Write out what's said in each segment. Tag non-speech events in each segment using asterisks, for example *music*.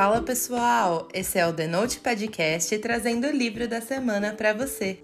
Fala pessoal, esse é o The Note Podcast trazendo o livro da semana para você.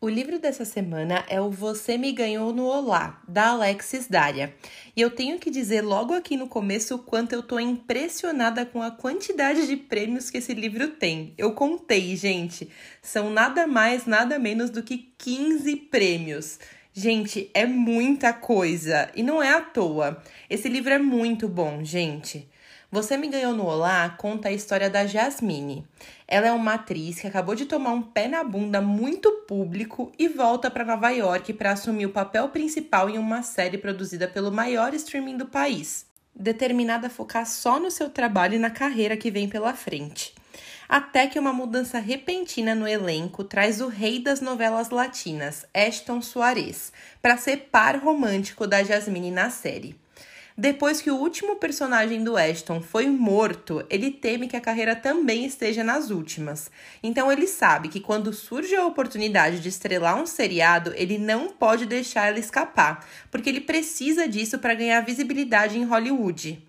O livro dessa semana é o Você Me Ganhou no Olá, da Alexis Daria. E eu tenho que dizer logo aqui no começo o quanto eu tô impressionada com a quantidade de prêmios que esse livro tem. Eu contei, gente. São nada mais, nada menos do que 15 prêmios. Gente, é muita coisa e não é à toa. Esse livro é muito bom, gente. Você Me Ganhou no Olá conta a história da Jasmine. Ela é uma atriz que acabou de tomar um pé na bunda muito público e volta para Nova York para assumir o papel principal em uma série produzida pelo maior streaming do país, determinada a focar só no seu trabalho e na carreira que vem pela frente até que uma mudança repentina no elenco traz o rei das novelas latinas, Ashton Soares, para ser par romântico da Jasmine na série. Depois que o último personagem do Ashton foi morto, ele teme que a carreira também esteja nas últimas. Então ele sabe que quando surge a oportunidade de estrelar um seriado, ele não pode deixar ela escapar, porque ele precisa disso para ganhar visibilidade em Hollywood.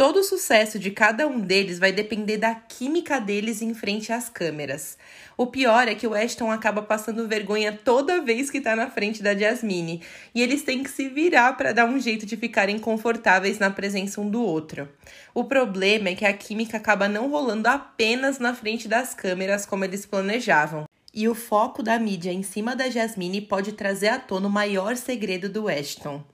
Todo o sucesso de cada um deles vai depender da química deles em frente às câmeras. O pior é que o Ashton acaba passando vergonha toda vez que tá na frente da Jasmine, e eles têm que se virar para dar um jeito de ficarem confortáveis na presença um do outro. O problema é que a química acaba não rolando apenas na frente das câmeras como eles planejavam. E o foco da mídia em cima da Jasmine pode trazer à tona o maior segredo do Ashton.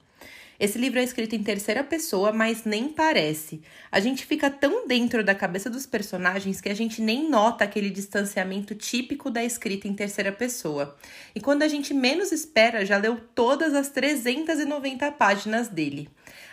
Esse livro é escrito em terceira pessoa, mas nem parece. A gente fica tão dentro da cabeça dos personagens que a gente nem nota aquele distanciamento típico da escrita em terceira pessoa. E quando a gente menos espera, já leu todas as 390 páginas dele.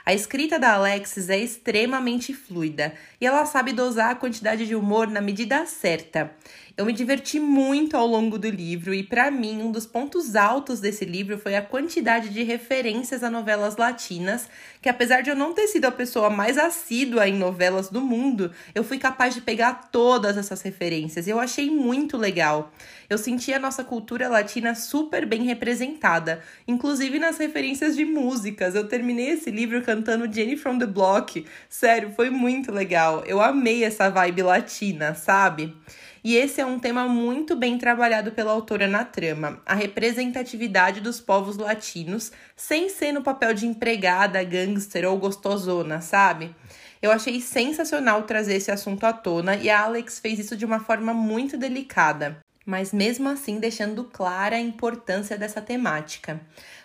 A escrita da Alexis é extremamente fluida e ela sabe dosar a quantidade de humor na medida certa. Eu me diverti muito ao longo do livro e, para mim, um dos pontos altos desse livro foi a quantidade de referências a novelas latinas, que apesar de eu não ter sido a pessoa mais assídua em novelas do mundo, eu fui capaz de pegar todas essas referências e eu achei muito legal. Eu senti a nossa cultura latina super bem representada, inclusive nas referências de músicas. Eu terminei esse livro cantando Jenny from the Block. Sério, foi muito legal. Eu amei essa vibe latina, sabe? E esse é um tema muito bem trabalhado pela autora na trama, a representatividade dos povos latinos, sem ser no papel de empregada, gangster ou gostosona, sabe? Eu achei sensacional trazer esse assunto à tona e a Alex fez isso de uma forma muito delicada, mas mesmo assim deixando clara a importância dessa temática.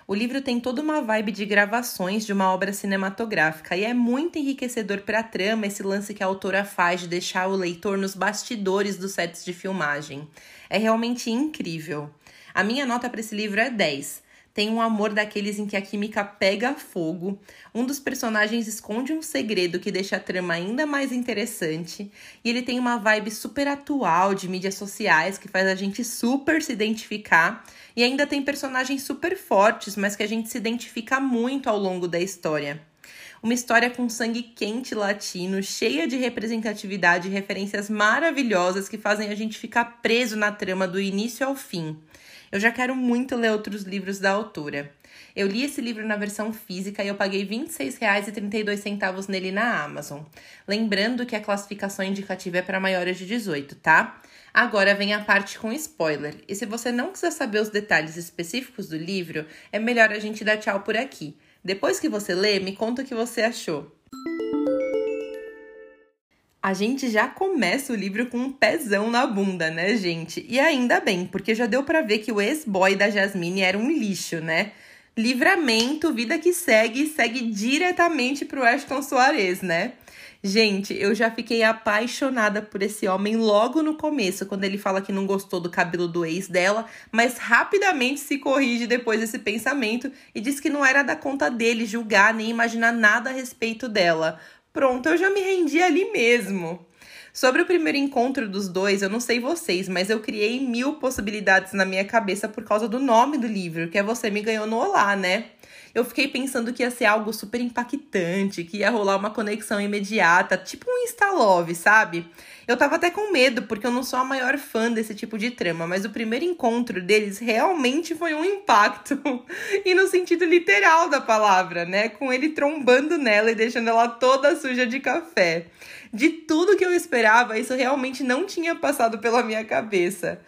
O livro tem toda uma vibe de gravações de uma obra cinematográfica e é muito enriquecedor para a trama esse lance que a autora faz de deixar o leitor nos bastidores dos sets de filmagem. É realmente incrível. A minha nota para esse livro é 10 tem um amor daqueles em que a química pega fogo, um dos personagens esconde um segredo que deixa a trama ainda mais interessante, e ele tem uma vibe super atual de mídias sociais que faz a gente super se identificar, e ainda tem personagens super fortes, mas que a gente se identifica muito ao longo da história. Uma história com sangue quente latino, cheia de representatividade e referências maravilhosas que fazem a gente ficar preso na trama do início ao fim. Eu já quero muito ler outros livros da autora. Eu li esse livro na versão física e eu paguei R$ 26,32 nele na Amazon. Lembrando que a classificação indicativa é para maiores de 18, tá? Agora vem a parte com spoiler. E se você não quiser saber os detalhes específicos do livro, é melhor a gente dar tchau por aqui. Depois que você lê, me conta o que você achou. A gente já começa o livro com um pezão na bunda, né, gente? E ainda bem, porque já deu para ver que o ex-boy da Jasmine era um lixo, né? Livramento, vida que segue, segue diretamente pro Ashton Soares, né? Gente, eu já fiquei apaixonada por esse homem logo no começo, quando ele fala que não gostou do cabelo do ex dela, mas rapidamente se corrige depois desse pensamento e diz que não era da conta dele julgar nem imaginar nada a respeito dela. Pronto, eu já me rendi ali mesmo. Sobre o primeiro encontro dos dois, eu não sei vocês, mas eu criei mil possibilidades na minha cabeça por causa do nome do livro, que é Você Me Ganhou no Olá, né? Eu fiquei pensando que ia ser algo super impactante, que ia rolar uma conexão imediata, tipo um Insta-love, sabe? Eu tava até com medo, porque eu não sou a maior fã desse tipo de trama, mas o primeiro encontro deles realmente foi um impacto. *laughs* e no sentido literal da palavra, né? Com ele trombando nela e deixando ela toda suja de café. De tudo que eu esperava, isso realmente não tinha passado pela minha cabeça.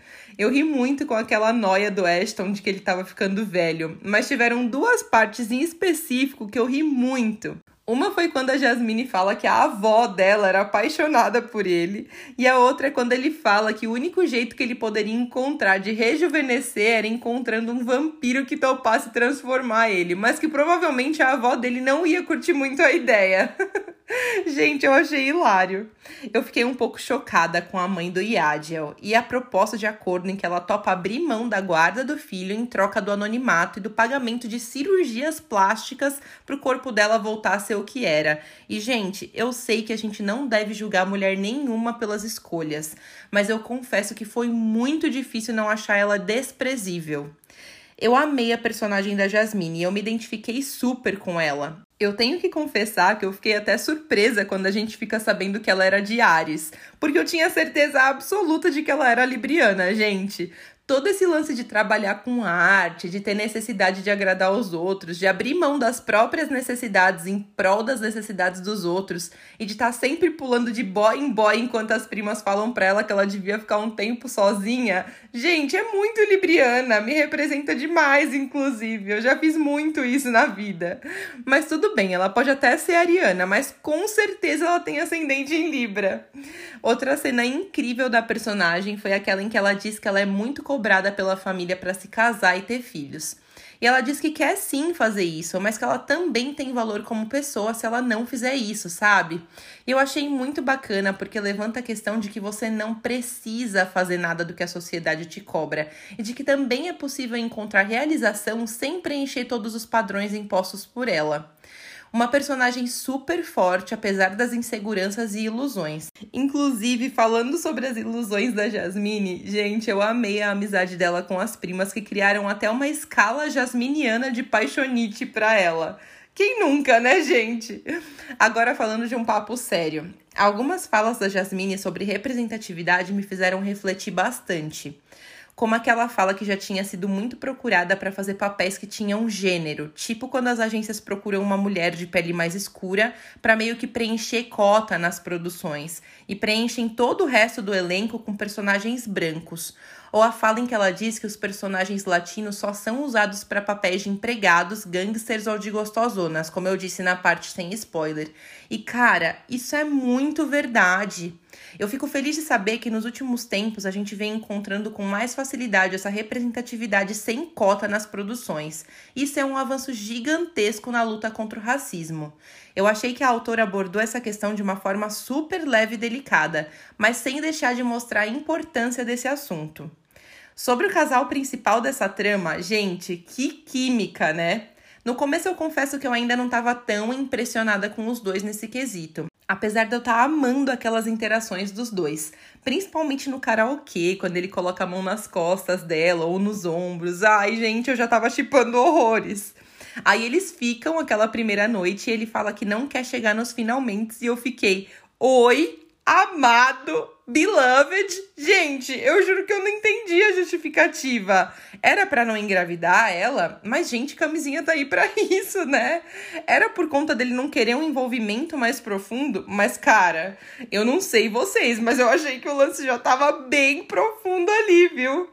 Eu ri muito com aquela noia do Ashton de que ele estava ficando velho, mas tiveram duas partes em específico que eu ri muito. Uma foi quando a Jasmine fala que a avó dela era apaixonada por ele, e a outra é quando ele fala que o único jeito que ele poderia encontrar de rejuvenescer era encontrando um vampiro que topasse transformar ele, mas que provavelmente a avó dele não ia curtir muito a ideia. *laughs* *laughs* Gente, eu achei hilário. Eu fiquei um pouco chocada com a mãe do Yadiel e a proposta de acordo em que ela topa abrir mão da guarda do filho em troca do anonimato e do pagamento de cirurgias plásticas para o corpo dela voltar a ser o que era. E, gente, eu sei que a gente não deve julgar mulher nenhuma pelas escolhas, mas eu confesso que foi muito difícil não achar ela desprezível. Eu amei a personagem da Jasmine e eu me identifiquei super com ela. Eu tenho que confessar que eu fiquei até surpresa quando a gente fica sabendo que ela era de Ares, porque eu tinha certeza absoluta de que ela era libriana, gente todo esse lance de trabalhar com arte, de ter necessidade de agradar os outros, de abrir mão das próprias necessidades em prol das necessidades dos outros e de estar tá sempre pulando de boy em boy enquanto as primas falam pra ela que ela devia ficar um tempo sozinha. Gente, é muito libriana, me representa demais, inclusive. Eu já fiz muito isso na vida. Mas tudo bem, ela pode até ser ariana, mas com certeza ela tem ascendente em Libra. Outra cena incrível da personagem foi aquela em que ela diz que ela é muito cobrada pela família para se casar e ter filhos. E ela diz que quer sim fazer isso, mas que ela também tem valor como pessoa se ela não fizer isso, sabe? E eu achei muito bacana porque levanta a questão de que você não precisa fazer nada do que a sociedade te cobra e de que também é possível encontrar realização sem preencher todos os padrões impostos por ela. Uma personagem super forte, apesar das inseguranças e ilusões. Inclusive, falando sobre as ilusões da Jasmine, gente, eu amei a amizade dela com as primas que criaram até uma escala jasminiana de paixonite para ela. Quem nunca, né, gente? Agora falando de um papo sério. Algumas falas da Jasmine sobre representatividade me fizeram refletir bastante como aquela fala que já tinha sido muito procurada para fazer papéis que tinham gênero, tipo quando as agências procuram uma mulher de pele mais escura para meio que preencher cota nas produções e preenchem todo o resto do elenco com personagens brancos ou a fala em que ela diz que os personagens latinos só são usados para papéis de empregados, gangsters ou de gostosonas, como eu disse na parte sem spoiler. E cara, isso é muito verdade. Eu fico feliz de saber que nos últimos tempos a gente vem encontrando com mais facilidade essa representatividade sem cota nas produções. Isso é um avanço gigantesco na luta contra o racismo. Eu achei que a autora abordou essa questão de uma forma super leve e delicada, mas sem deixar de mostrar a importância desse assunto. Sobre o casal principal dessa trama, gente, que química, né? No começo eu confesso que eu ainda não estava tão impressionada com os dois nesse quesito. Apesar de eu estar tá amando aquelas interações dos dois, principalmente no karaokê, quando ele coloca a mão nas costas dela ou nos ombros. Ai, gente, eu já tava chipando horrores. Aí eles ficam aquela primeira noite e ele fala que não quer chegar nos finalmente e eu fiquei, oi, amado, beloved. Gente, eu juro que eu não entendi a justificativa. Era para não engravidar ela, mas gente, camisinha tá aí para *laughs* isso, né? Era por conta dele não querer um envolvimento mais profundo, mas cara, eu não sei vocês, mas eu achei que o lance já tava bem profundo ali, viu?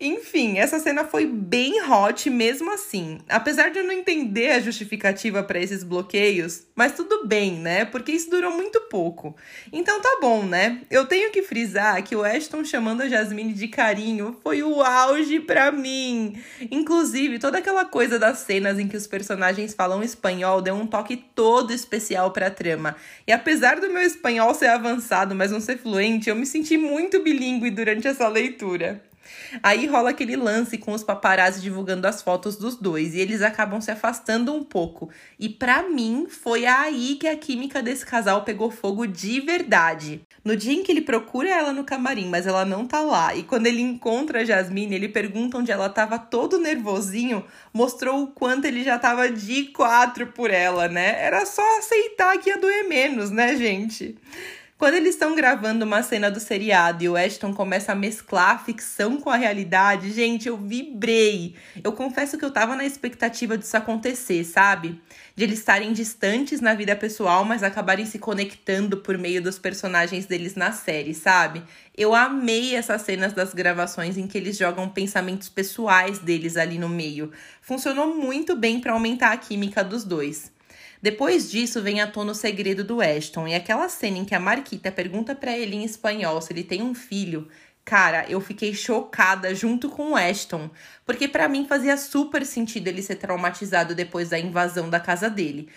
Enfim, essa cena foi bem hot mesmo assim. Apesar de eu não entender a justificativa para esses bloqueios, mas tudo bem, né? Porque isso durou muito pouco. Então tá bom, né? Eu tenho que frisar que o Ashton chamando a Jasmine de carinho foi o auge para mim. Inclusive, toda aquela coisa das cenas em que os personagens falam espanhol deu um toque todo especial pra trama. E apesar do meu espanhol ser avançado, mas não ser fluente, eu me senti muito bilíngue durante essa leitura. Aí rola aquele lance com os paparazzi divulgando as fotos dos dois e eles acabam se afastando um pouco. E para mim foi aí que a química desse casal pegou fogo de verdade. No dia em que ele procura ela no camarim, mas ela não tá lá, e quando ele encontra a Jasmine, ele pergunta onde ela tava todo nervosinho, mostrou o quanto ele já tava de quatro por ela, né? Era só aceitar que ia doer menos, né, gente? Quando eles estão gravando uma cena do seriado e o Ashton começa a mesclar a ficção com a realidade, gente, eu vibrei. Eu confesso que eu tava na expectativa disso acontecer, sabe? De eles estarem distantes na vida pessoal, mas acabarem se conectando por meio dos personagens deles na série, sabe? Eu amei essas cenas das gravações em que eles jogam pensamentos pessoais deles ali no meio. Funcionou muito bem para aumentar a química dos dois. Depois disso, vem à tona o segredo do Ashton e aquela cena em que a Marquita pergunta para ele em espanhol se ele tem um filho. Cara, eu fiquei chocada junto com o Ashton, porque para mim fazia super sentido ele ser traumatizado depois da invasão da casa dele.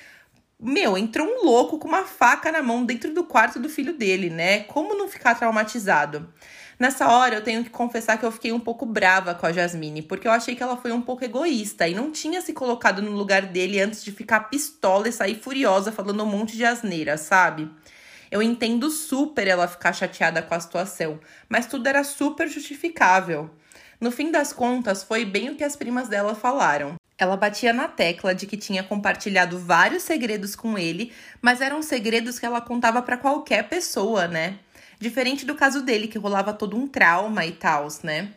Meu, entrou um louco com uma faca na mão dentro do quarto do filho dele, né? Como não ficar traumatizado? Nessa hora, eu tenho que confessar que eu fiquei um pouco brava com a Jasmine, porque eu achei que ela foi um pouco egoísta e não tinha se colocado no lugar dele antes de ficar pistola e sair furiosa falando um monte de asneira, sabe? Eu entendo super ela ficar chateada com a situação, mas tudo era super justificável. No fim das contas, foi bem o que as primas dela falaram. Ela batia na tecla de que tinha compartilhado vários segredos com ele, mas eram segredos que ela contava para qualquer pessoa, né? Diferente do caso dele, que rolava todo um trauma e tal, né?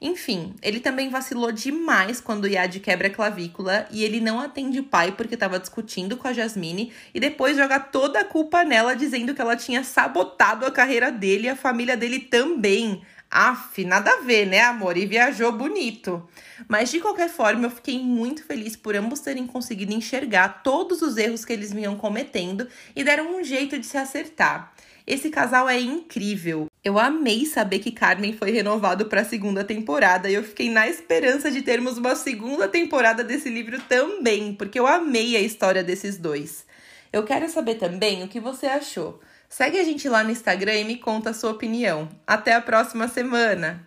Enfim, ele também vacilou demais quando o Yad quebra a clavícula e ele não atende o pai porque estava discutindo com a Jasmine e depois joga toda a culpa nela dizendo que ela tinha sabotado a carreira dele e a família dele também. Aff, nada a ver, né, amor? E viajou bonito. Mas de qualquer forma, eu fiquei muito feliz por ambos terem conseguido enxergar todos os erros que eles vinham cometendo e deram um jeito de se acertar. Esse casal é incrível. Eu amei saber que Carmen foi renovado para a segunda temporada e eu fiquei na esperança de termos uma segunda temporada desse livro também, porque eu amei a história desses dois. Eu quero saber também o que você achou. Segue a gente lá no Instagram e me conta a sua opinião. Até a próxima semana!